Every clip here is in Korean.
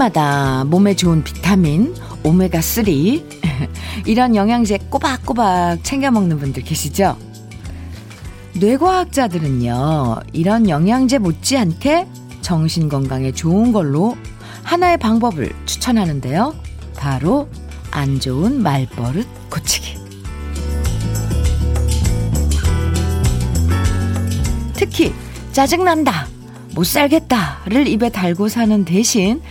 아침마다 몸에 좋은 비타민, 오메가3, 이런 영양제 꼬박꼬박 챙겨 먹는 분들 계시죠? 뇌과학자들은요, 이런 영양제 못지않게 정신 건강에 좋은 걸로 하나의 방법을 추천하는데요. 바로 안 좋은 말버릇 고치기. 특히 짜증난다, 못 살겠다를 입에 달고 사는 대신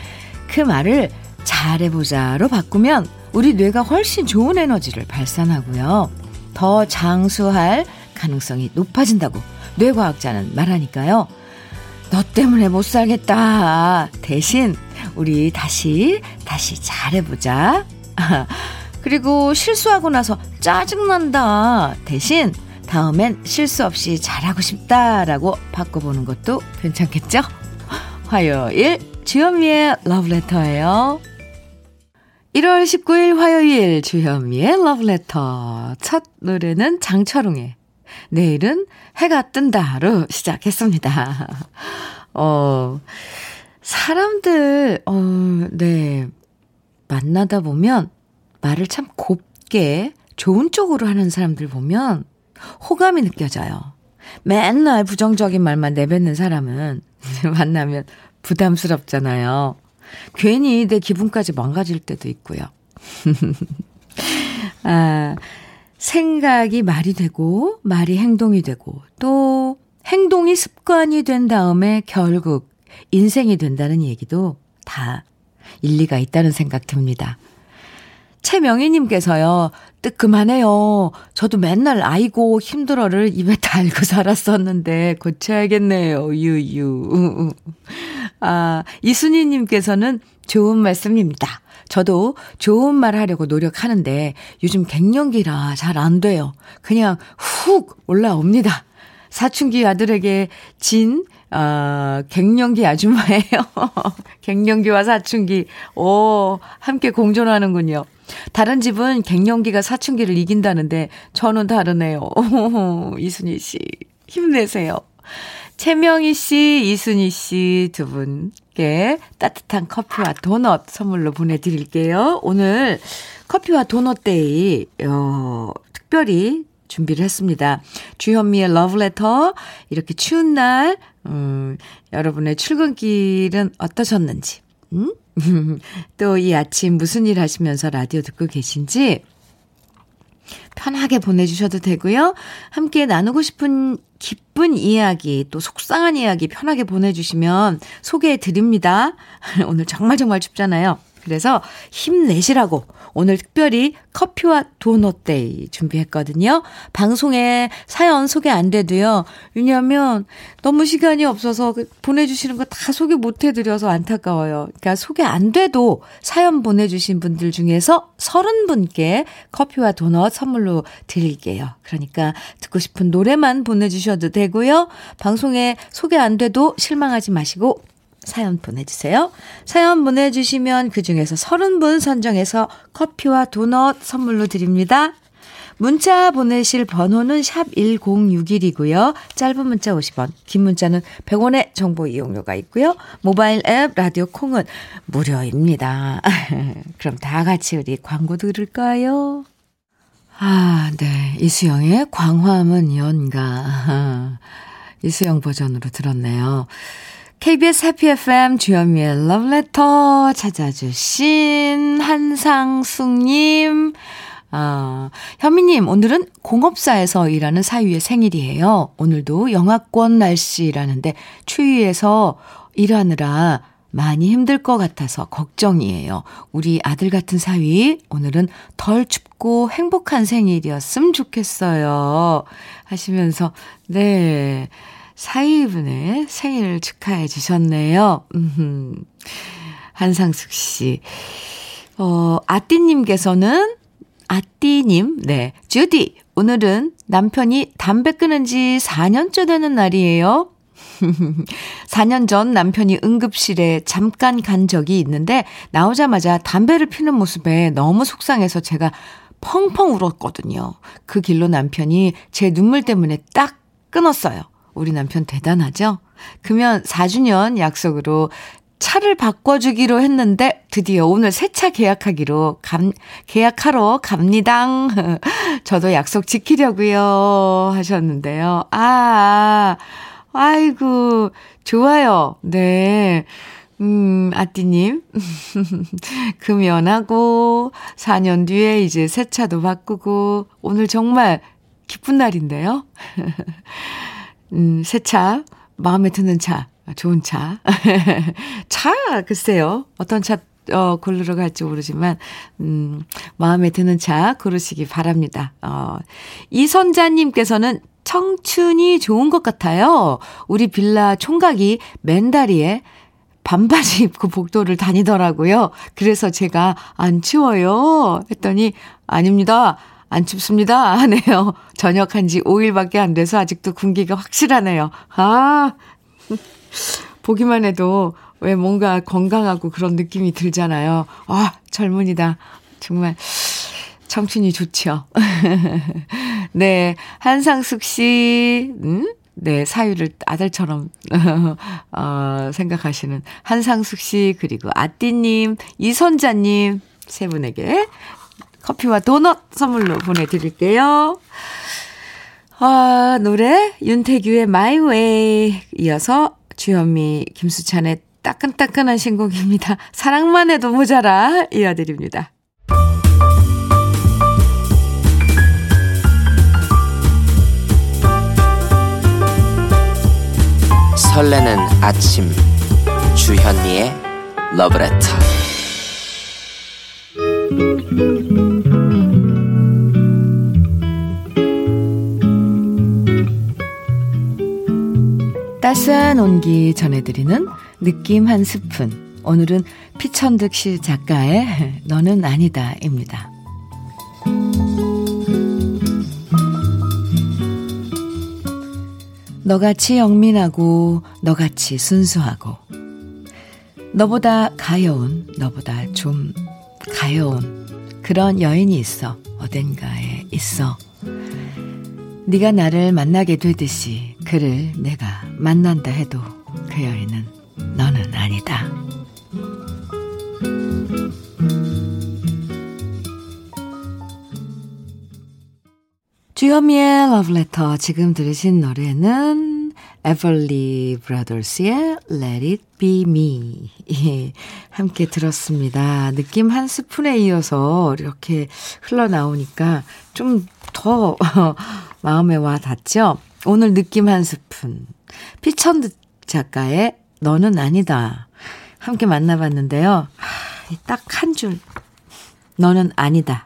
그 말을 잘해보자로 바꾸면 우리 뇌가 훨씬 좋은 에너지를 발산하고요. 더 장수할 가능성이 높아진다고 뇌과학자는 말하니까요. 너 때문에 못 살겠다. 대신 우리 다시 다시 잘해보자. 그리고 실수하고 나서 짜증난다. 대신 다음엔 실수 없이 잘하고 싶다라고 바꿔보는 것도 괜찮겠죠? 화요일 주현미의 러브레터예요. 1월 19일 화요일 주현미의 러브레터 첫 노래는 장철웅의 내일은 해가 뜬다로 시작했습니다. 어, 사람들, 어, 네. 만나다 보면 말을 참 곱게 좋은 쪽으로 하는 사람들 보면 호감이 느껴져요. 맨날 부정적인 말만 내뱉는 사람은 만나면 부담스럽잖아요. 괜히 내 기분까지 망가질 때도 있고요. 아, 생각이 말이 되고, 말이 행동이 되고, 또 행동이 습관이 된 다음에 결국 인생이 된다는 얘기도 다 일리가 있다는 생각 듭니다. 최명희님께서요, 뜨 그만해요. 저도 맨날 아이고 힘들어를 입에 달고 살았었는데 고쳐야겠네요. 유유. 아, 이순희님께서는 좋은 말씀입니다. 저도 좋은 말 하려고 노력하는데 요즘 갱년기라 잘 안 돼요. 그냥 훅 올라옵니다. 사춘기 아들에게 진, 아, 갱년기 아줌마예요. 갱년기와 사춘기, 오, 함께 공존하는군요. 다른 집은 갱년기가 사춘기를 이긴다는데 저는 다르네요. 이순희 씨, 힘내세요. 최명희 씨, 이순희 씨 두 분께 따뜻한 커피와 도넛 선물로 보내드릴게요. 오늘 커피와 도넛 day, 어, 특별히 준비를 했습니다. 주현미의 러브레터, 이렇게 추운 날, 음, 여러분의 출근길은 어떠셨는지, 음? 또 이 아침 무슨 일 하시면서 라디오 듣고 계신지, 편하게 보내주셔도 되고요. 함께 나누고 싶은 기쁜 이야기, 또 속상한 이야기 편하게 보내주시면 소개해 드립니다. 오늘 정말 정말 춥잖아요. 그래서 힘내시라고 오늘 특별히 커피와 도넛 day 준비했거든요. 방송에 사연 소개 안 돼도요. 왜냐하면 너무 시간이 없어서 그 보내주시는 거 다 소개 못 해드려서 안타까워요. 그러니까 소개 안 돼도 사연 보내주신 분들 중에서 30분께 커피와 도넛 선물로 드릴게요. 그러니까 듣고 싶은 노래만 보내주셔도 되고요. 방송에 소개 안 돼도 실망하지 마시고 사연 보내주세요. 사연 보내주시면 그 중에서 30분 선정해서 커피와 도넛 선물로 드립니다. 문자 보내실 번호는 샵 1061이고요. 짧은 문자 50원, 긴 문자는 100원의 정보 이용료가 있고요. 모바일 앱 라디오 콩은 무료입니다. 그럼 다 같이 우리 광고 들을까요? 아, 네. 이수영의 광화문 연가. 이수영 버전으로 들었네요. KBS 해피 FM 주현미의 러브레터 찾아주신 한상숙님, 아, 현미님, 오늘은 공업사에서 일하는 사위의 생일이에요. 오늘도 영하권 날씨라는데 추위에서 일하느라 많이 힘들 것 같아서 걱정이에요. 우리 아들 같은 사위, 오늘은 덜 춥고 행복한 생일이었으면 좋겠어요. 하시면서, 네. 사이분의 생일 축하해 주셨네요. 음, 한상숙 씨. 어, 아띠님께서는, 아띠님, 네. 주디, 오늘은 남편이 담배 끊은 지 4년째 되는 날이에요. 4년 전 남편이 응급실에 잠깐 간 적이 있는데 나오자마자 담배를 피는 모습에 너무 속상해서 제가 펑펑 울었거든요. 그 길로 남편이 제 눈물 때문에 딱 끊었어요. 우리 남편 대단하죠? 그러면 4주년 약속으로 차를 바꿔주기로 했는데 드디어 오늘 새 차 계약하기로 감, 계약하러 갑니다. 저도 약속 지키려고요 하셨는데요. 아, 아이고 좋아요. 네. 음, 아띠님. 금연하고, 4년 뒤에 이제 새 차도 바꾸고, 오늘 정말 기쁜 날인데요. 음, 새 차, 마음에 드는 차, 좋은 차. 차, 글쎄요. 어떤 차, 어, 고르러 갈지 모르지만, 음, 마음에 드는 차 고르시기 바랍니다. 어, 이선자님께서는 청춘이 좋은 것 같아요. 우리 빌라 총각이 맨다리에 반바지 입고 복도를 다니더라고요. 그래서 제가 안 추워요. 했더니 아닙니다. 안 춥습니다. 하네요. 전역한 지 5일밖에 안 돼서 아직도 군기가 확실하네요. 아, 보기만 해도 왜 뭔가 건강하고 그런 느낌이 들잖아요. 아, 젊은이다. 정말 청춘이 좋죠. 네, 한상숙 씨, 음? 네, 사유를 아들처럼, 어, 생각하시는 한상숙 씨, 그리고 아띠님, 이선자님, 세 분에게 커피와 도넛 선물로 보내드릴게요. 아, 노래, 윤태규의 My Way. 이어서 주현미, 김수찬의 따끈따끈한 신곡입니다. 사랑만 해도 모자라 이어드립니다. 설레는 아침 주현미의 러브레터 따스한 온기 전해드리는 느낌 한 스푼 오늘은 피천득 씨 작가의 너는 아니다입니다. 너같이 영민하고 너같이 순수하고 너보다 가여운 너보다 좀 가여운 그런 여인이 있어 어딘가에 있어 네가 나를 만나게 되듯이 그를 내가 만난다 해도 그 여인은 너는 아니다. 주현미의 러브레터 지금 들으신 노래는 에벌리 브라더스의 Let It Be Me 예, 함께 들었습니다. 느낌 한 스푼에 이어서 이렇게 흘러나오니까 좀 더 마음에 와 닿죠? 오늘 느낌 한 스푼 피천득 작가의 너는 아니다 함께 만나봤는데요. 딱 한 줄 너는 아니다.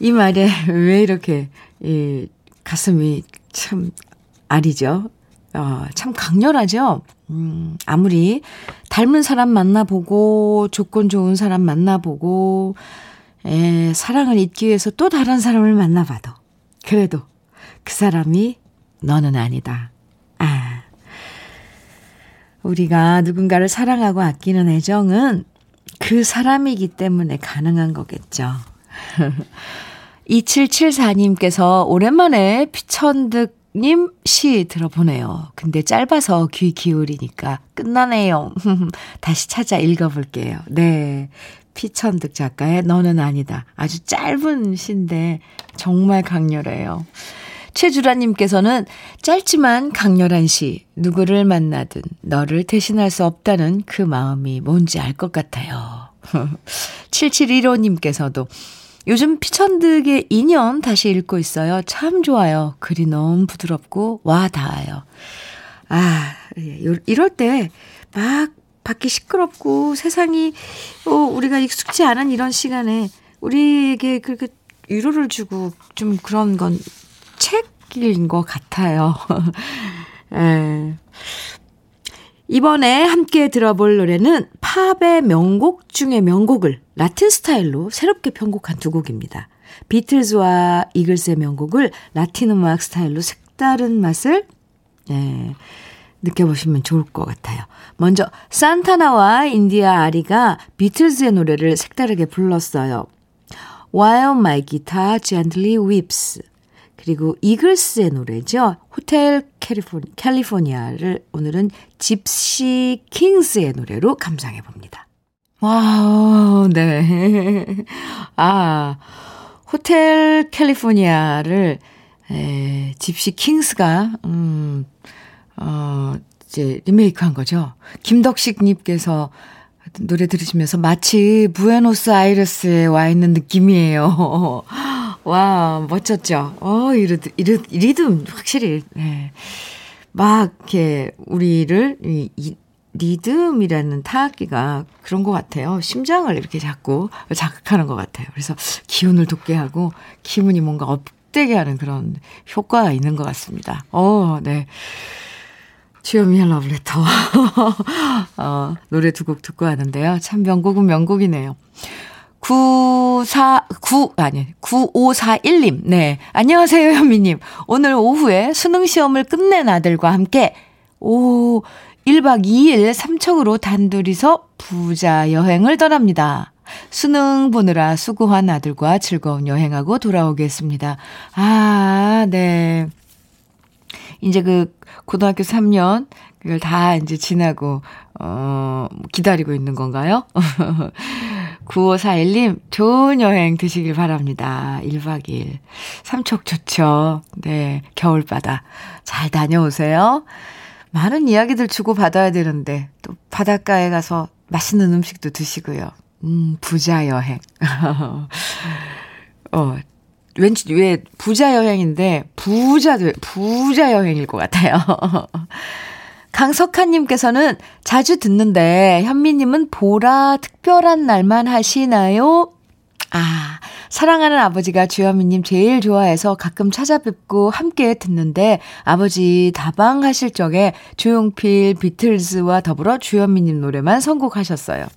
이 말에 왜 이렇게 이 가슴이 참 아리죠? 어, 참 강렬하죠? 음, 아무리 닮은 사람 만나보고, 조건 좋은 사람 만나보고, 에, 사랑을 잊기 위해서 또 다른 사람을 만나봐도, 그래도 그 사람이 너는 아니다. 아. 우리가 누군가를 사랑하고 아끼는 애정은 그 사람이기 때문에 가능한 거겠죠. 2774님께서 오랜만에 피천득 님 시 들어보네요. 근데 짧아서 귀 기울이니까 끝나네요. 다시 찾아 읽어볼게요. 네. 피천득 작가의 너는 아니다. 아주 짧은 시인데 정말 강렬해요. 최주라님께서는 짧지만 강렬한 시, 누구를 만나든 너를 대신할 수 없다는 그 마음이 뭔지 알 것 같아요. 7715님께서도 요즘 피천득의 인연 다시 읽고 있어요. 참 좋아요. 글이 너무 부드럽고 와 닿아요. 아, 예, 이럴 때 막 밖이 시끄럽고 세상이 어, 우리가 익숙지 않은 이런 시간에 우리에게 그렇게 위로를 주고 좀 그런 건 책인 것 같아요. 에. 이번에 함께 들어볼 노래는 팝의 명곡 중의 명곡을 라틴 스타일로 새롭게 편곡한 두 곡입니다. 비틀즈와 이글스의 명곡을 라틴 음악 스타일로 색다른 맛을 예, 느껴보시면 좋을 것 같아요. 먼저 산타나와 인디아 아리가 비틀즈의 노래를 색다르게 불렀어요. While My Guitar Gently Weeps 그리고 이글스의 노래죠. 호텔 캘리포니, 캘리포니아를 오늘은 집시 킹스의 노래로 감상해 봅니다. 와우, 네. 아, Hotel California를 에, 집시 킹스가 음, 어, 이제 리메이크 한 거죠. 김덕식 님께서 노래 들으시면서 마치 부에노스 아이레스에 와 있는 느낌이에요. 와, 멋졌죠? 어, 이 리듬, 이 리듬, 확실히, 네. 막, 이렇게, 우리를, 이, 이 리듬이라는 타악기가 그런 것 같아요. 심장을 이렇게 자꾸 자극하는 것 같아요. 그래서 기운을 돋게 하고, 기분이 뭔가 업되게 하는 그런 효과가 있는 것 같습니다. 어, 네. 주현미의 러브레터. 어, 노래 두 곡 듣고 하는데요. 참 명곡은 명곡이네요. 94, 9, 아니, 9541님. 네. 안녕하세요, 현미 님. 오늘 오후에 수능 시험을 끝낸 아들과 함께, 오, 1박 2일 삼척으로 단둘이서 부자 여행을 떠납니다. 수능 보느라 수고한 아들과 즐거운 여행하고 돌아오겠습니다. 아, 네. 이제 그 고등학교 3년 그걸 다 이제 지나고 어 기다리고 있는 건가요? 9541님 좋은 여행 되시길 바랍니다. 1박 2일. 삼척 좋죠. 네. 겨울바다 잘 다녀오세요. 많은 이야기들 주고 받아야 되는데 또 바닷가에 가서 맛있는 음식도 드시고요. 음, 부자 여행. 어, 왠지 왜 부자 여행인데 부자 부자 여행일 것 같아요. 강석하님께서는 자주 듣는데 현미님은 보라 특별한 날만 하시나요? 아, 사랑하는 아버지가 주현미님 제일 좋아해서 가끔 찾아뵙고 함께 듣는데 아버지 다방 하실 적에 조용필 비틀즈와 더불어 주현미님 노래만 선곡하셨어요.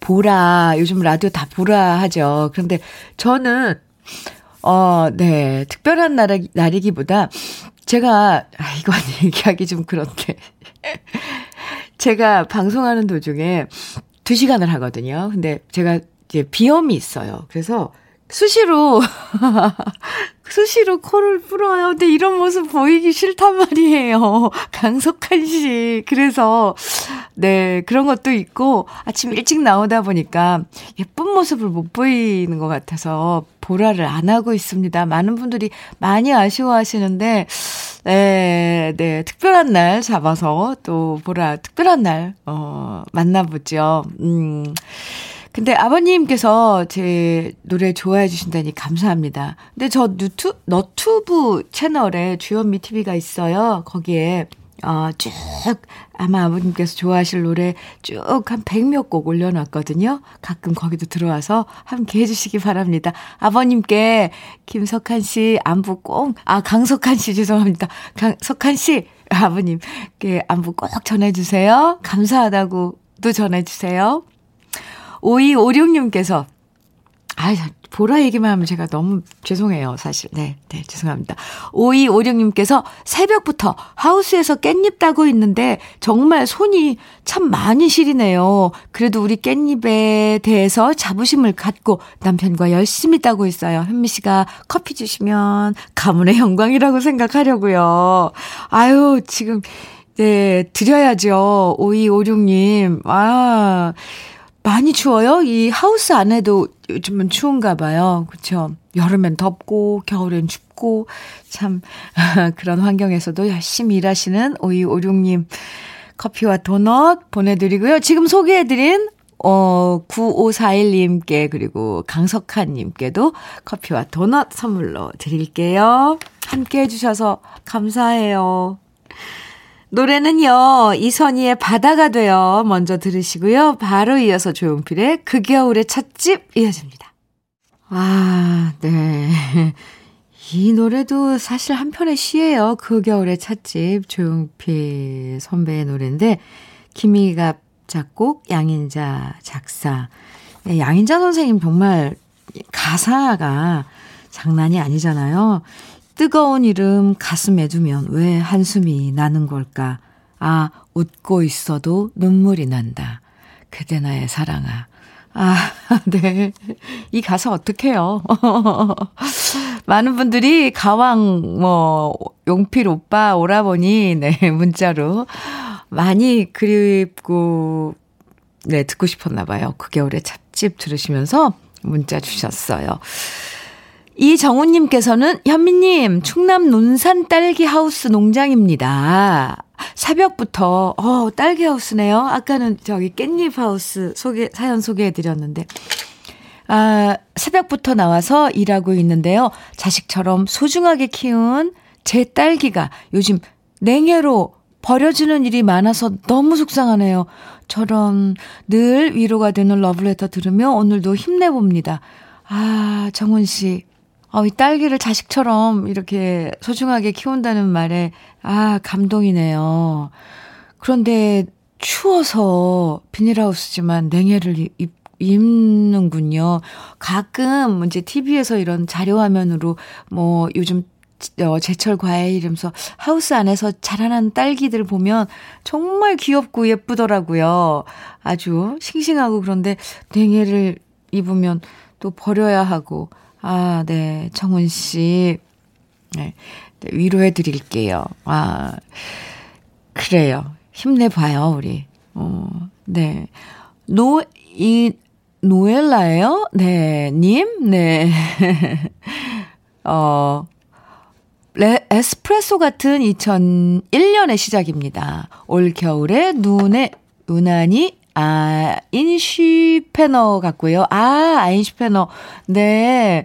보라, 요즘 라디오 다 보라 하죠. 그런데 저는, 어, 네, 특별한 날, 날이기보다 제가, 아, 이건 얘기하기 좀 그런데. 제가 방송하는 도중에 2시간을 하거든요. 근데 제가 이제 비염이 있어요. 그래서 수시로, 수시로 코를 풀어요. 근데 이런 모습 보이기 싫단 말이에요. 강석한 씨. 그래서, 네, 그런 것도 있고, 아침 일찍 나오다 보니까 예쁜 모습을 못 보이는 것 같아서 보라를 안 하고 있습니다. 많은 분들이 많이 아쉬워하시는데, 네, 네, 특별한 날 잡아서 또 보라, 특별한 날, 어, 만나보죠. 음. 근데 아버님께서 제 노래 좋아해 주신다니 감사합니다. 근데 저 유튜, 너튜브 채널에 주현미 TV가 있어요. 거기에, 어, 쭉, 아마 아버님께서 좋아하실 노래 쭉한백몇곡 올려놨거든요. 가끔 거기도 들어와서 함께 해주시기 바랍니다. 아버님께 김석한 씨 안부 꼭, 아, 강석한 씨 죄송합니다. 강석한 씨, 아버님께 안부 꼭 전해주세요. 감사하다고도 전해주세요. 5256님께서, 아, 보라 얘기만 하면 제가 너무 죄송해요, 사실. 네, 네, 죄송합니다. 5256님께서 새벽부터 하우스에서 깻잎 따고 있는데 정말 손이 참 많이 시리네요. 그래도 우리 깻잎에 대해서 자부심을 갖고 남편과 열심히 따고 있어요. 현미 씨가 커피 주시면 가문의 영광이라고 생각하려고요. 아유, 지금, 네, 드려야죠. 5256님. 아, 많이 추워요? 이 하우스 안에도 요즘은 추운가 봐요. 그쵸? 여름엔 덥고, 겨울엔 춥고, 참, 그런 환경에서도 열심히 일하시는 5256님 커피와 도넛 보내드리고요. 지금 소개해드린, 어, 9541님께, 그리고 강석한님께도 커피와 도넛 선물로 드릴게요. 함께 해주셔서 감사해요. 노래는요, 이선희의 바다가 되어 먼저 들으시고요. 바로 이어서 조용필의 그 겨울의 찻집 이어집니다. 아, 네. 이 노래도 사실 한편의 시예요. 그 겨울의 찻집 조용필 선배의 노래인데 김희갑 작곡, 양인자 작사. 네, 양인자 선생님 정말 가사가 장난이 아니잖아요. 뜨거운 이름 가슴에 두면 왜 한숨이 나는 걸까? 아, 웃고 있어도 눈물이 난다. 그대 나의 사랑아. 아, 네. 이 가사 어떡해요? 많은 분들이 가왕, 뭐, 용필 오빠, 오라버니, 네, 문자로 많이 그립고, 네, 듣고 싶었나 봐요. 그 겨울에 찻집 들으시면서 문자 주셨어요. 이정우님께서는 현미님, 충남 논산 딸기 하우스 농장입니다. 새벽부터, 어, 딸기 하우스네요. 아까는 저기 깻잎 하우스 소개, 사연 소개해 드렸는데. 아, 새벽부터 나와서 일하고 있는데요. 자식처럼 소중하게 키운 제 딸기가 요즘 냉해로 버려지는 일이 많아서 너무 속상하네요. 저런 늘 위로가 되는 러브레터 들으며 오늘도 힘내봅니다. 아, 정훈 씨. 어, 이 딸기를 자식처럼 이렇게 소중하게 키운다는 말에, 아, 감동이네요. 그런데 추워서 비닐하우스지만 냉해를 입, 입는군요. 가끔 이제 TV에서 이런 자료화면으로 뭐 요즘 어, 제철 과일 이러면서 하우스 안에서 자라난 딸기들 보면 정말 귀엽고 예쁘더라고요. 아주 싱싱하고 그런데 냉해를 입으면 또 버려야 하고. 아, 네. 정훈 씨. 네. 네 위로해 드릴게요. 아, 그래요. 힘내봐요, 우리. 어, 네. 노, 이, 노엘라예요? 네, 님? 네. 어, 레, 에스프레소 같은 2001년의 시작입니다. 올 겨울에 눈에, 눈안이, 아, 인슈페너 같고요. 아, 아인슈페너. 네.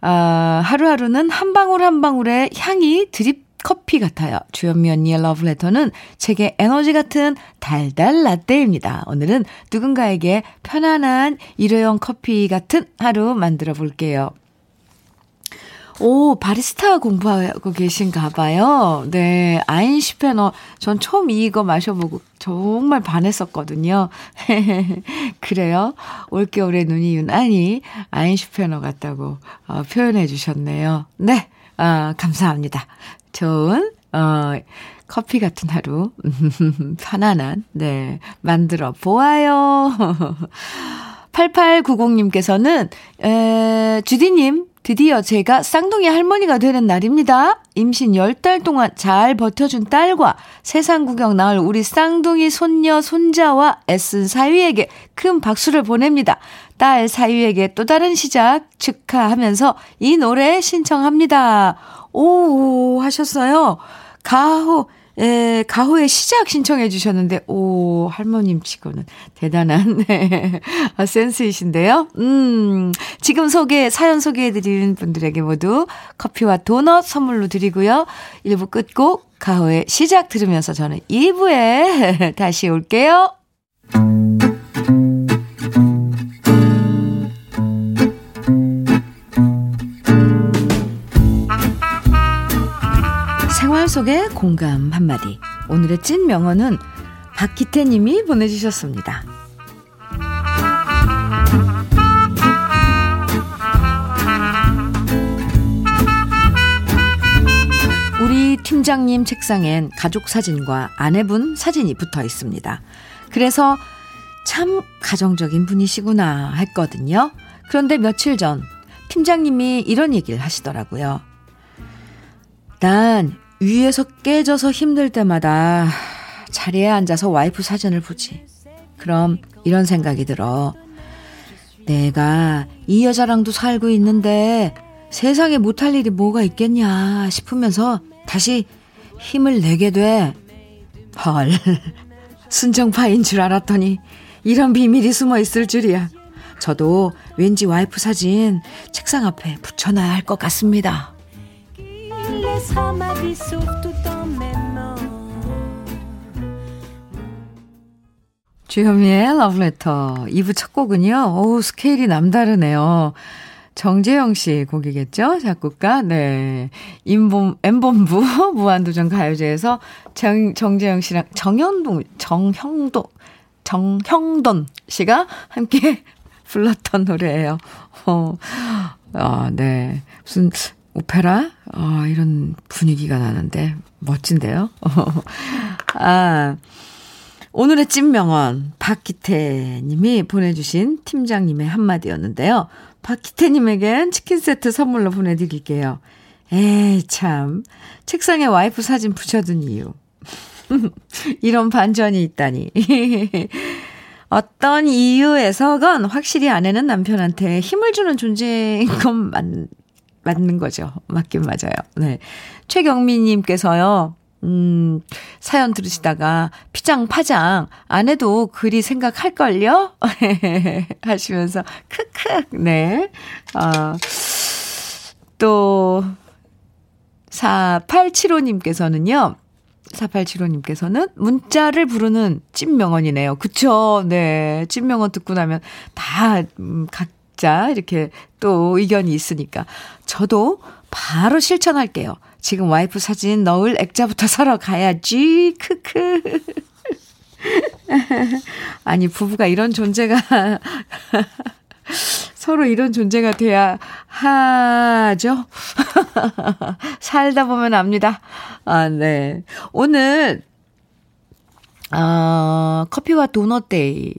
아, 하루하루는 한 방울 한 방울의 향이 드립 커피 같아요. 주현미 언니의 러브레터는 책의 에너지 같은 달달 라떼입니다. 오늘은 누군가에게 편안한 일회용 커피 같은 하루 만들어 볼게요. 오, 바리스타 공부하고 계신가 봐요. 네, 아인슈페너. 전 처음 이거 마셔보고 정말 반했었거든요. 그래요? 올겨울에 눈이 유난히 아인슈페너 같다고 어, 표현해 주셨네요. 네, 어, 감사합니다. 좋은, 어, 커피 같은 하루, 편안한, 네, 만들어 보아요. 8890님께서는, 에, 주디님, 드디어 제가 쌍둥이 할머니가 되는 날입니다. 임신 10달 동안 잘 버텨준 딸과 세상 구경 나올 우리 쌍둥이 손녀, 손자와 애쓴 사위에게 큰 박수를 보냅니다. 딸 사위에게 또 다른 시작 축하하면서 이 노래 신청합니다. 오, 하셨어요. 가호, 예, 가호의 시작 신청해 주셨는데, 오, 할머님 치고는 대단한, 네, 아, 센스이신데요. 음, 지금 소개, 사연 소개해 드리는 분들에게 모두 커피와 도넛 선물로 드리고요. 1부 끝곡, 가호의 시작 들으면서 저는 2부에 다시 올게요. 속의 공감 한마디. 오늘의 찐 명언은 박기태 님이 보내주셨습니다. 우리 팀장님 책상엔 가족 사진과 아내분 사진이 붙어 있습니다. 그래서 참 가정적인 분이시구나 했거든요. 그런데 며칠 전 팀장님이 이런 얘기를 하시더라고요. 난 위에서 깨져서 힘들 때마다 자리에 앉아서 와이프 사진을 보지. 그럼 이런 생각이 들어. 내가 이 여자랑도 살고 있는데 세상에 못할 일이 뭐가 있겠냐 싶으면서 다시 힘을 내게 돼. 헐. 순정파인 줄 알았더니 이런 비밀이 숨어 있을 줄이야. 저도 왠지 와이프 사진 책상 앞에 붙여놔야 할 것 같습니다. 주현미의 러브레터 2부 첫 곡은요. 오 스케일이 남다르네요. 정재영 씨 곡이겠죠? 작곡가. 네. 임범, 엠본부 무한도전 가요제에서 정, 정재영 씨랑 정현동, 정형동, 정형돈 씨가 함께 불렀던 노래예요. 어, 아, 네. 무슨 오페라? 아, 이런 분위기가 나는데 멋진데요. 아, 오늘의 찐명언 박기태 님이 보내주신 팀장님의 한마디였는데요. 박기태 님에겐 치킨 세트 선물로 보내드릴게요. 에이 참 책상에 와이프 사진 붙여둔 이유 이런 반전이 있다니 어떤 이유에서건 확실히 아내는 남편한테 힘을 주는 존재인 건 맞, 맞는 거죠. 맞긴 맞아요. 네. 최경미님께서요, 음, 사연 들으시다가 피장 파장 아내도 그리 생각할걸요? 하시면서 크크 네. 어, 또 4875님께서는요. 4875님께서는 문자를 부르는 찐명언이네요. 그쵸? 네. 찐명언 듣고 나면 다, 음, 각자 이렇게 또 의견이 있으니까. 저도 바로 실천할게요. 지금 와이프 사진 넣을 액자부터 사러 가야지. 크크. 아니, 부부가 이런 존재가 서로 이런 존재가 돼야 하죠. 살다 보면 압니다. 아, 네. 오늘, 어, 커피와 도넛 day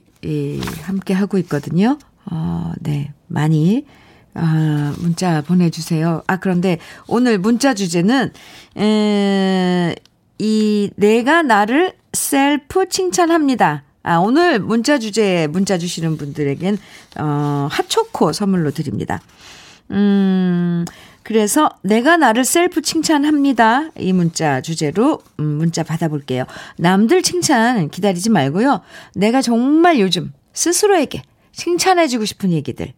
함께 하고 있거든요. 어, 네. 많이, 아, 문자 보내주세요. 아, 그런데 오늘 문자 주제는, 에, 이, 내가 나를 셀프 칭찬합니다. 아, 오늘 문자 주제에 문자 주시는 분들에겐, 어, 핫초코 선물로 드립니다. 음, 그래서 내가 나를 셀프 칭찬합니다. 이 문자 주제로 음, 문자 받아볼게요. 남들 칭찬 기다리지 말고요. 내가 정말 요즘 스스로에게 칭찬해주고 싶은 얘기들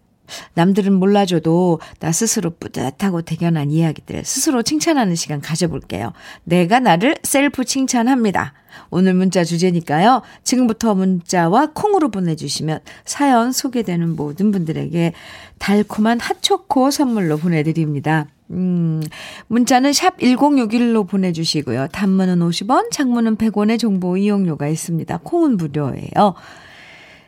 남들은 몰라줘도 나 스스로 뿌듯하고 대견한 이야기들 스스로 칭찬하는 시간 가져볼게요. 내가 나를 셀프 칭찬합니다. 오늘 문자 주제니까요. 지금부터 문자와 콩으로 보내주시면 사연 소개되는 모든 분들에게 달콤한 핫초코 선물로 보내드립니다. 음, 문자는 샵 1061로 보내주시고요. 단문은 50원, 장문은 100원의 정보 이용료가 있습니다. 콩은 무료예요.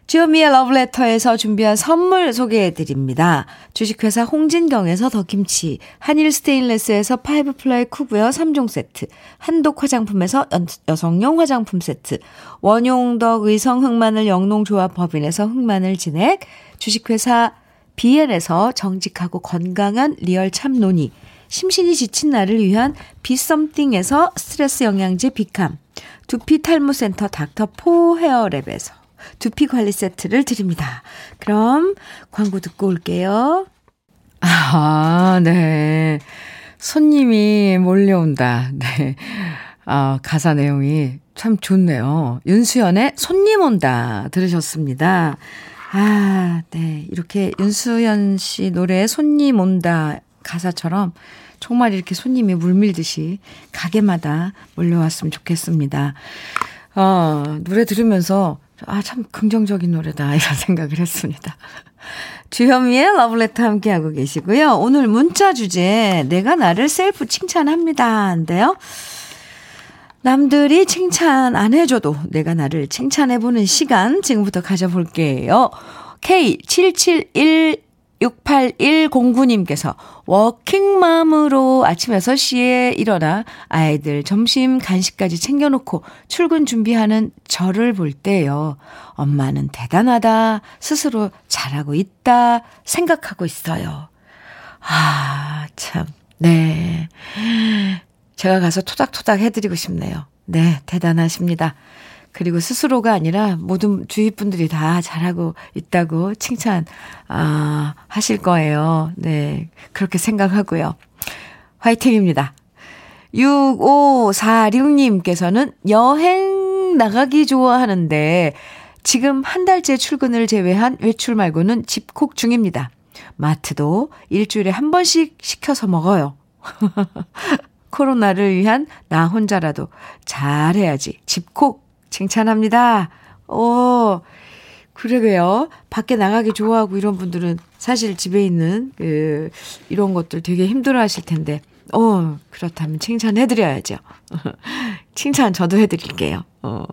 주현미의 러브레터에서 준비한 선물 소개해 드립니다. 주식회사 홍진경에서 더김치, 한일 스테인레스에서 five ply cookware 3종 세트, 한독 화장품에서 여성용 화장품 세트, 원용덕 의성 흑마늘 영농조합 법인에서 흑마늘 진액, 주식회사 비엔에서 정직하고 건강한 리얼 참논이, 심신이 지친 나를 위한 비썸띵에서 스트레스 영양제 비캄, 두피 탈모 센터 닥터 포 헤어랩에서 두피 관리 세트를 드립니다. 그럼 광고 듣고 올게요. 아, 네. 손님이 몰려온다. 네. 아, 가사 내용이 참 좋네요. 윤수연의 손님 온다. 들으셨습니다. 아, 네. 이렇게 윤수연 씨 노래 손님 온다 가사처럼 정말 이렇게 손님이 물밀듯이 가게마다 몰려왔으면 좋겠습니다. 어, 노래 들으면서 아, 참 긍정적인 노래다. 이런 생각을 했습니다. 주현미의 러블레터 함께하고 계시고요. 오늘 문자 주제, 내가 나를 셀프 칭찬합니다. 인데요. 남들이 칭찬 안 해줘도 내가 나를 칭찬해보는 시간 지금부터 가져볼게요. K771 6810구님께서 워킹맘으로 아침 6시에 일어나 아이들 점심 간식까지 챙겨놓고 출근 준비하는 저를 볼 때요. 엄마는 대단하다. 스스로 잘하고 있다. 생각하고 있어요. 아, 참. 네. 제가 가서 토닥토닥 해드리고 싶네요. 네, 대단하십니다. 그리고 스스로가 아니라 모든 주위 분들이 다 잘하고 있다고 칭찬, 아, 하실 거예요. 네. 그렇게 생각하고요. 화이팅입니다. 6546님께서는 여행 나가기 좋아하는데 지금 한 달째 출근을 제외한 외출 말고는 집콕 중입니다. 마트도 일주일에 한 번씩 시켜서 먹어요. 코로나를 위한 나 혼자라도 잘해야지. 집콕 칭찬합니다. 오, 그러게요. 밖에 나가기 좋아하고 이런 분들은 사실 집에 있는 그 이런 것들 되게 힘들어 하실 텐데. 어, 그렇다면 칭찬해 드려야죠. 칭찬 저도 해 드릴게요. 어.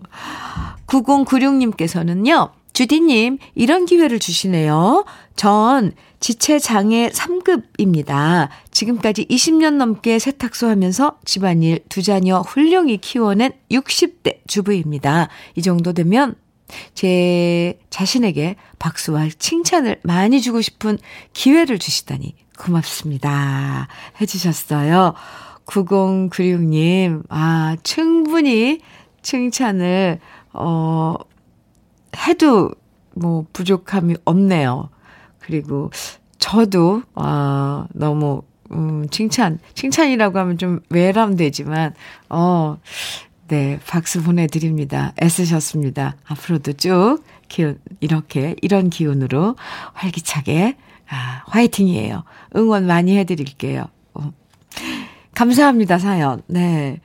9096님께서는요, 주디 님, 이런 기회를 주시네요. 전 지체장애 3급입니다. 지금까지 20년 넘게 세탁소 하면서 집안일 두 자녀 훌륭히 키워낸 60대 주부입니다. 이 정도 되면 제 자신에게 박수와 칭찬을 많이 주고 싶은 기회를 주시다니 고맙습니다. 해주셨어요. 9096님, 아, 충분히 칭찬을, 어, 해도 뭐 부족함이 없네요. 그리고 저도, 아, 너무, 음, 칭찬, 칭찬이라고 하면 좀 외람되지만, 어, 네, 박수 보내드립니다. 애쓰셨습니다. 앞으로도 쭉 기운, 이렇게, 이런 기운으로 활기차게, 아, 화이팅이에요. 응원 많이 해드릴게요. 어. 감사합니다, 사연. 네.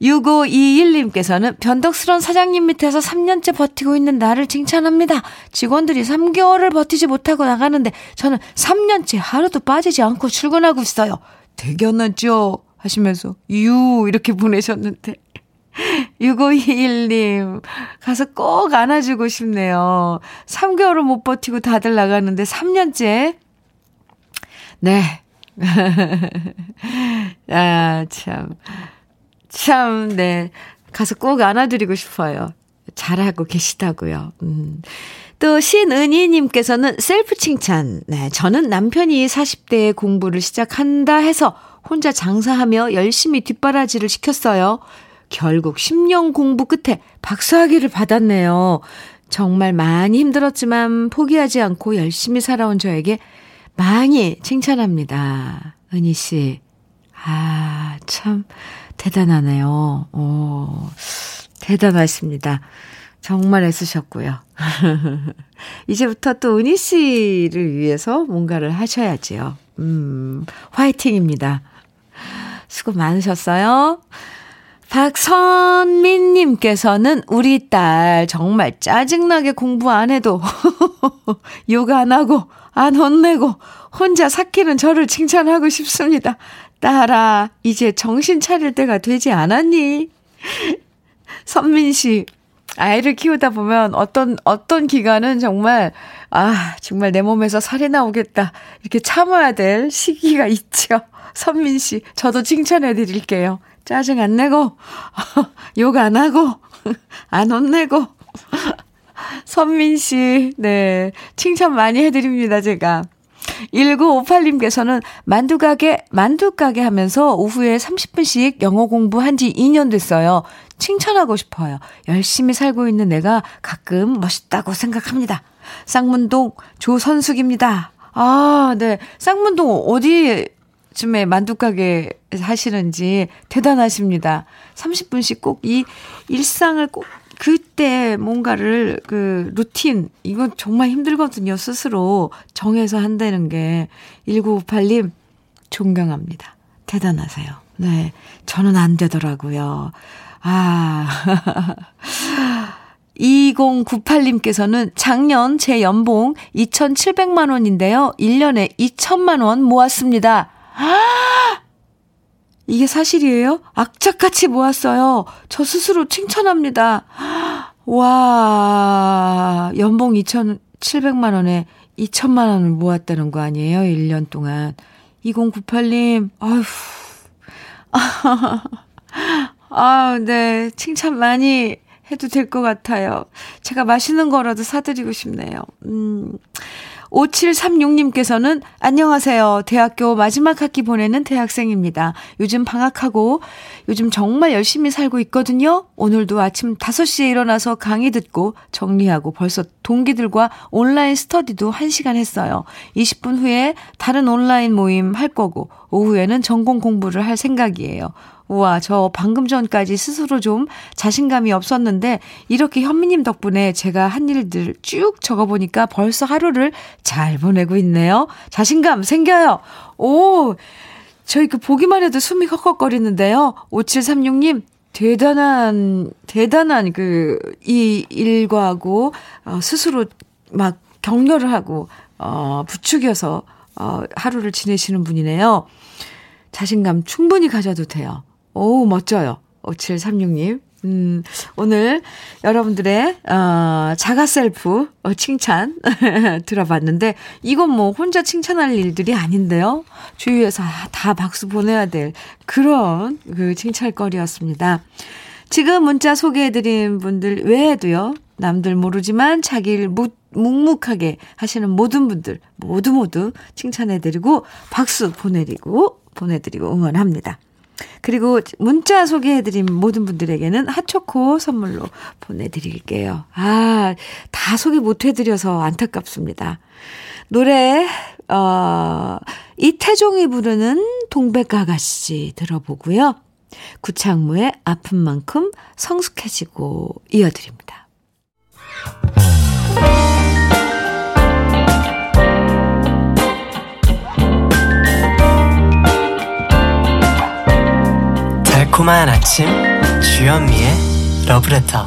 6521님께서는 변덕스러운 사장님 밑에서 3년째 버티고 있는 나를 칭찬합니다. 직원들이 3개월을 버티지 못하고 나가는데 저는 3년째 하루도 빠지지 않고 출근하고 있어요. 대견하죠? 하시면서 유 이렇게 보내셨는데 6521님, 가서 꼭 안아주고 싶네요. 3개월을 못 버티고 다들 나가는데 3년째. 네. 아, 참. 참, 네. 가서 꼭 안아드리고 싶어요. 잘하고 계시다고요. 음. 또 신은희님께서는 셀프 칭찬. 네, 저는 남편이 40대에 공부를 시작한다 해서 혼자 장사하며 열심히 뒷바라지를 시켰어요. 결국 10년 공부 끝에 박사학위를 받았네요. 정말 많이 힘들었지만 포기하지 않고 열심히 살아온 저에게 많이 칭찬합니다. 은희 씨. 아, 참 대단하네요. 오, 대단하십니다. 정말 애쓰셨고요. 이제부터 또 은희 씨를 위해서 뭔가를 하셔야지요. 음, 화이팅입니다. 수고 많으셨어요. 박선민님께서는 우리 딸 정말 짜증나게 공부 안 해도 욕 안 하고 안 혼내고 혼자 삭히는 저를 칭찬하고 싶습니다. 딸아, 이제 정신 차릴 때가 되지 않았니? 선민 씨, 아이를 키우다 보면 어떤, 어떤 기간은 정말, 아, 정말 내 몸에서 살이 나오겠다. 이렇게 참아야 될 시기가 있죠. 선민 씨, 저도 칭찬해 드릴게요. 짜증 안 내고, 욕 안 하고, 안 혼내고. 선민 씨, 네. 칭찬 많이 해드립니다, 제가. 1958님께서는 만두가게, 만두가게 하면서 오후에 30분씩 영어 공부한 지 2년 됐어요. 칭찬하고 싶어요. 열심히 살고 있는 내가 가끔 멋있다고 생각합니다. 쌍문동 조선숙입니다. 아, 네. 쌍문동 어디 쯤에 만두가게 하시는지 대단하십니다. 30분씩 꼭 이 일상을 꼭 그때 뭔가를 그 루틴 이건 정말 힘들거든요. 스스로 정해서 한다는 게 1958님 존경합니다. 대단하세요. 네. 저는 안 되더라고요. 아. 2098님께서는 작년 제 연봉 2,700만 원인데요. 1년에 2천만 원 모았습니다. 아! 이게 사실이에요? 악착같이 모았어요. 저 스스로 칭찬합니다. 와, 연봉 2,700만 원에 2천만 원을 모았다는 거 아니에요? 1년 동안. 2098님, 아휴. 아, 네. 칭찬 많이 해도 될 것 같아요. 제가 맛있는 거라도 사드리고 싶네요. 음. 5736님께서는 안녕하세요. 대학교 마지막 학기 보내는 대학생입니다. 요즘 방학하고 요즘 정말 열심히 살고 있거든요. 오늘도 아침 5시에 일어나서 강의 듣고 정리하고 벌써 동기들과 온라인 스터디도 1시간 했어요. 20분 후에 다른 온라인 모임 할 거고 오후에는 전공 공부를 할 생각이에요. 우와, 저 방금 전까지 스스로 좀 자신감이 없었는데, 이렇게 현미님 덕분에 제가 한 일들 쭉 적어보니까 벌써 하루를 잘 보내고 있네요. 자신감 생겨요. 오, 저희 그 보기만 해도 숨이 헉헉거리는데요. 5736님, 대단한, 대단한 그, 이 일과하고, 어, 스스로 막 격려를 하고, 어, 부추겨서, 어, 하루를 지내시는 분이네요. 자신감 충분히 가져도 돼요. 오, 멋져요. 5736님. 음, 오늘 여러분들의, 어, 자가 셀프, 어, 칭찬 들어봤는데, 이건 뭐 혼자 칭찬할 일들이 아닌데요. 주위에서 다 박수 보내야 될 그런 그 칭찬거리였습니다. 지금 문자 소개해드린 분들 외에도요, 남들 모르지만 자기를 묵, 묵묵하게 하시는 모든 분들, 모두 모두 칭찬해드리고, 박수 보내드리고, 보내드리고 응원합니다. 그리고 문자 소개해드린 모든 분들에게는 핫초코 선물로 보내드릴게요. 아, 다 소개 못해드려서 안타깝습니다. 노래, 어, 이태종이 부르는 동백아가씨 들어보고요. 구창무의 아픈 만큼 성숙해지고 이어드립니다. 달콤한 아침 주현미의 러브레터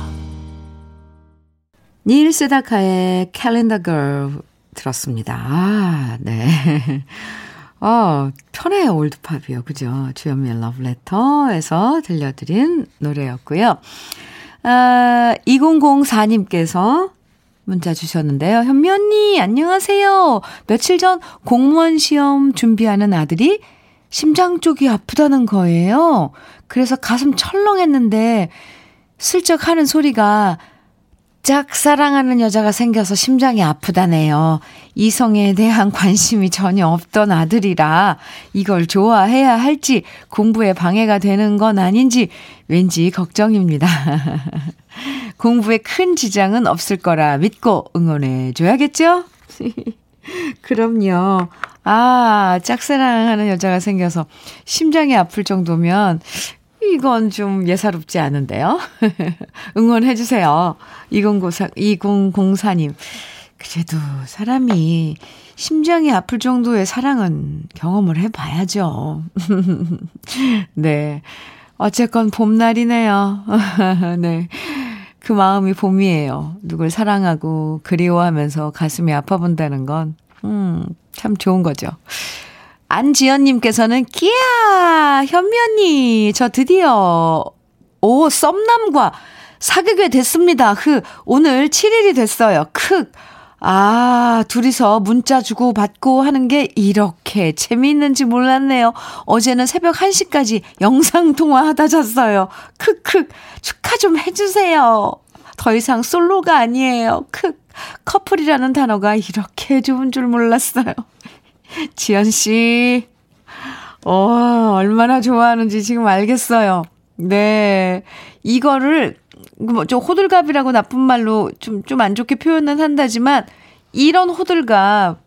닐 세다카의 캘린더 걸 들었습니다. 아, 네. 어, 편해요, 올드팝이요. 그죠? 주현미의 러브레터에서 들려드린 노래였고요. 아, 2004님께서 문자 주셨는데요. 현미 언니, 안녕하세요. 며칠 전 공무원 시험 준비하는 아들이 심장 쪽이 아프다는 거예요. 그래서 가슴 철렁했는데 슬쩍 하는 소리가 짝사랑하는 여자가 생겨서 심장이 아프다네요. 이성에 대한 관심이 전혀 없던 아들이라 이걸 좋아해야 할지 공부에 방해가 되는 건 아닌지 왠지 걱정입니다. 공부에 큰 지장은 없을 거라 믿고 응원해 줘야겠죠? 그럼요. 아, 짝사랑하는 여자가 생겨서 심장이 아플 정도면 이건 좀 예사롭지 않은데요. 응원해주세요. 2004, 2004님. 그래도 사람이 심장이 아플 정도의 사랑은 경험을 해봐야죠. 네. 어쨌건 봄날이네요. 네. 그 마음이 봄이에요. 누굴 사랑하고 그리워하면서 가슴이 아파 본다는 건, 음, 참 좋은 거죠. 안지연님께서는, 끼야! 현미 언니, 저 드디어, 오, 썸남과 사귀게 됐습니다. 흐, 오늘 7일이 됐어요. 크. 아, 둘이서 문자 주고 받고 하는 게 이렇게 재미있는지 몰랐네요. 어제는 새벽 1시까지 영상통화 하다 잤어요. 크크. 축하 좀 해주세요. 더 이상 솔로가 아니에요. 크. 커플이라는 단어가 이렇게 좋은 줄 몰랐어요. 지연 씨, 어, 얼마나 좋아하는지 지금 알겠어요. 네. 이거를, 뭐, 좀 호들갑이라고 나쁜 말로 좀, 좀 안 좋게 표현은 한다지만, 이런 호들갑,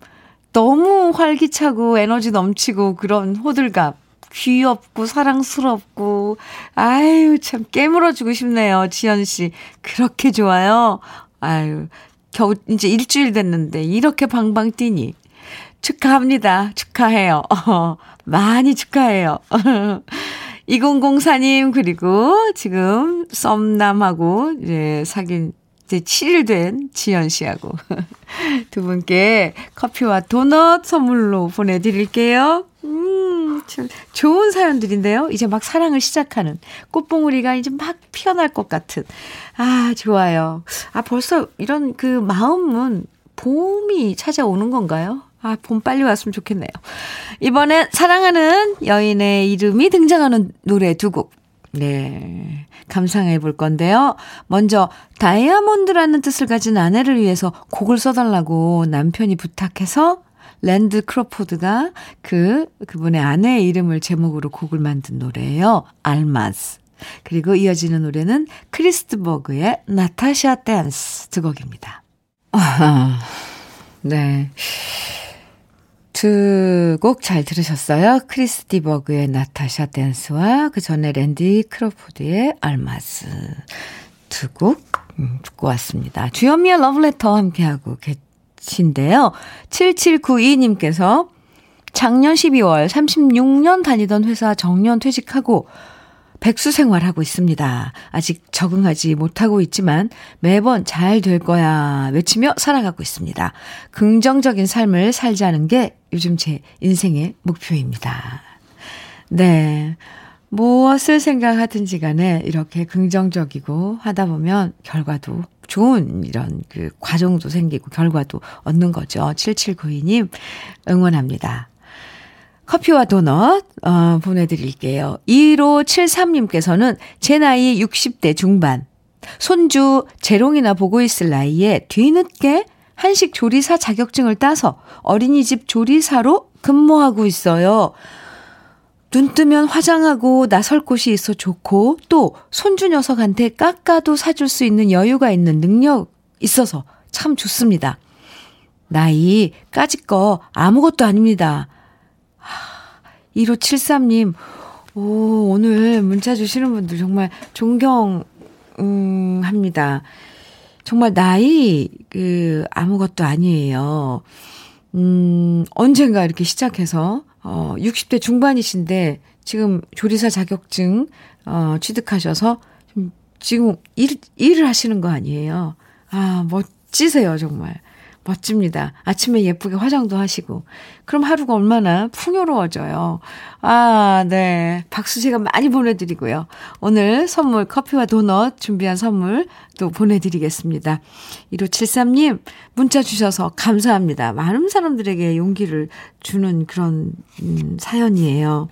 너무 활기차고 에너지 넘치고 그런 호들갑. 귀엽고 사랑스럽고 아유 참 깨물어주고 싶네요 지연 씨 그렇게 좋아요 아유 겨우 이제 일주일 됐는데 이렇게 방방 뛰니 축하합니다. 축하해요. 어, 많이 축하해요. 2004님, 그리고 지금 썸남하고 이제 사귄 이제 7일 된 지연 씨하고 두 분께 커피와 도넛 선물로 보내드릴게요. 음, 참 좋은 사연들인데요. 이제 막 사랑을 시작하는 꽃봉우리가 이제 막 피어날 것 같은. 아, 좋아요. 아, 벌써 이런 그 마음은 봄이 찾아오는 건가요? 아, 봄 빨리 왔으면 좋겠네요. 이번엔 사랑하는 여인의 이름이 등장하는 노래 두 곡. 네. 감상해 볼 건데요. 먼저, 다이아몬드라는 뜻을 가진 아내를 위해서 곡을 써달라고 남편이 부탁해서 랜드 크로포드가 그, 그분의 아내의 이름을 제목으로 곡을 만든 노래예요. Almaz. 그리고 이어지는 노래는 크리스 디 버그의 Natasha Dance 두 곡입니다. 아, 네. 두 곡 잘 들으셨어요? 크리스 디 버그의 Natasha Dance와 그 전에 랜디 크로포드의 Almaz 두곡 음, 듣고 왔습니다. 주현미의 러브레터 함께하고 계신데요. 7792님께서 작년 12월 36년 다니던 회사 정년 퇴직하고 백수 생활하고 있습니다. 아직 적응하지 못하고 있지만 매번 잘 될 거야 외치며 살아가고 있습니다. 긍정적인 삶을 살자는 게 요즘 제 인생의 목표입니다. 네. 무엇을 생각하든지 간에 이렇게 긍정적이고 하다 보면 결과도 좋은 이런 그 과정도 생기고 결과도 얻는 거죠. 7792님 응원합니다. 커피와 도넛 어, 보내드릴게요. 1573님께서는 제 나이 60대 중반 손주 재롱이나 보고 있을 나이에 뒤늦게 한식 조리사 자격증을 따서 어린이집 조리사로 근무하고 있어요. 눈 뜨면 화장하고 나설 곳이 있어 좋고 또 손주 녀석한테 깎아도 사줄 수 있는 여유가 있는 능력 있어서 참 좋습니다. 나이 까짓 거 아무것도 아닙니다. 1573님, 오, 오늘 문자 주시는 분들 정말 존경, 음, 합니다. 정말 나이, 그, 아무것도 아니에요. 음, 언젠가 이렇게 시작해서 어, 60대 중반이신데 지금 조리사 자격증 어, 취득하셔서 지금 일, 일을 하시는 거 아니에요. 아, 멋지세요, 정말. 멋집니다. 아침에 예쁘게 화장도 하시고. 그럼 하루가 얼마나 풍요로워져요. 아, 네. 박수 제가 많이 보내드리고요. 오늘 선물, 커피와 도넛 준비한 선물 또 보내드리겠습니다. 1573님, 문자 주셔서 감사합니다. 많은 사람들에게 용기를 주는 그런, 음, 사연이에요.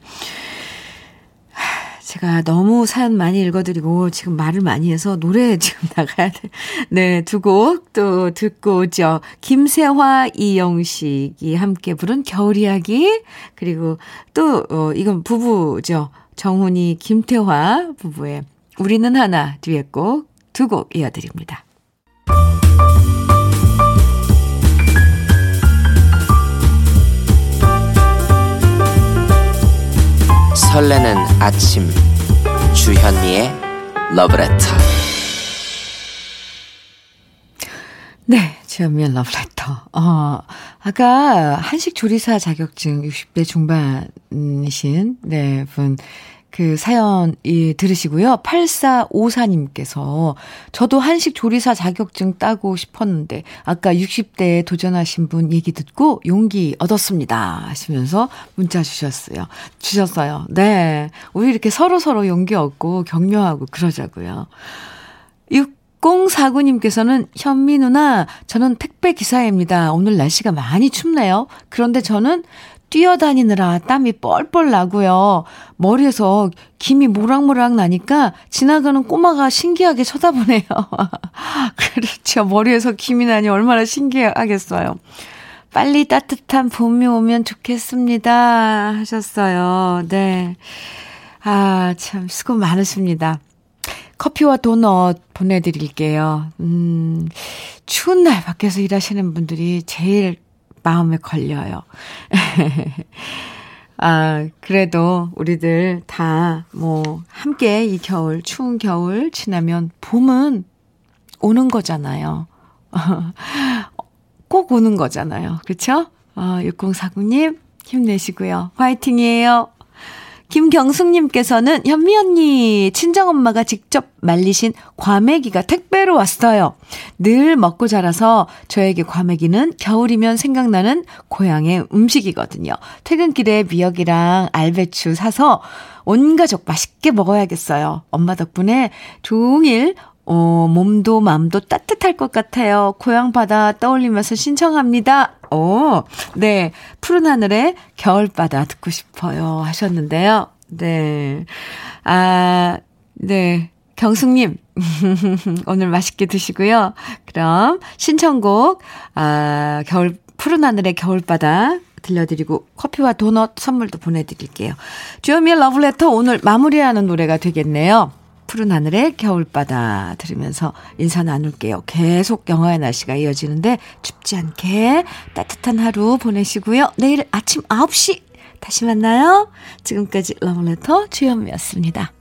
제가 너무 사연 많이 읽어드리고 지금 말을 많이 해서 노래 지금 나가야 돼. 네, 두 곡 또 듣고 오죠. 김세화, 이영식이 함께 부른 겨울 이야기. 그리고 또, 어, 이건 부부죠. 정훈이, 김태화 부부의 우리는 하나 뒤에 곡 두 곡 이어드립니다. 설레는 아침 주현미의 러브레터 네, 주현미의 러브레터. 어, 아까 한식 조리사 자격증 60대 중반이신 네, 분 그 사연 이 들으시고요. 8454님께서 저도 한식 조리사 자격증 따고 싶었는데 아까 60대에 도전하신 분 얘기 듣고 용기 얻었습니다. 하시면서 문자 주셨어요. 주셨어요. 네. 우리 이렇게 서로서로 용기 얻고 격려하고 그러자고요. 6049님께서는 현미 누나, 저는 택배 기사입니다. 오늘 날씨가 많이 춥네요. 그런데 저는 뛰어다니느라 땀이 뻘뻘 나고요. 머리에서 김이 모락모락 나니까 지나가는 꼬마가 신기하게 쳐다보네요. 그렇죠. 머리에서 김이 나니 얼마나 신기하겠어요. 빨리 따뜻한 봄이 오면 좋겠습니다. 하셨어요. 네. 아, 참, 수고 많으십니다. 커피와 도넛 보내드릴게요. 음, 추운 날 밖에서 일하시는 분들이 제일 마음에 걸려요. 아, 그래도 우리들 다 뭐 함께 이 겨울, 추운 겨울 지나면 봄은 오는 거잖아요. 꼭 오는 거잖아요. 그쵸? 어, 6049님 힘내시고요. 화이팅이에요. 김경숙님께서는 현미 언니, 친정엄마가 직접 말리신 과메기가 택배로 왔어요. 늘 먹고 자라서 저에게 과메기는 겨울이면 생각나는 고향의 음식이거든요. 퇴근길에 미역이랑 알배추 사서 온 가족 맛있게 먹어야겠어요. 엄마 덕분에 종일 어, 몸도 마음도 따뜻할 것 같아요. 고향 바다 떠올리면서 신청합니다. 오, 네. 푸른 하늘에 겨울 바다 듣고 싶어요. 하셨는데요. 네. 아, 네. 경숙님, 오늘 맛있게 드시고요. 그럼 신청곡, 아, 겨울, 푸른 하늘의 겨울바다 들려드리고 커피와 도넛 선물도 보내드릴게요. 주요미의 러브레터 오늘 마무리하는 노래가 되겠네요. 푸른 하늘의 겨울바다 들으면서 인사 나눌게요. 계속 영화의 날씨가 이어지는데 춥지 않게 따뜻한 하루 보내시고요. 내일 아침 9시 다시 만나요. 지금까지 러브레터 주현미였습니다.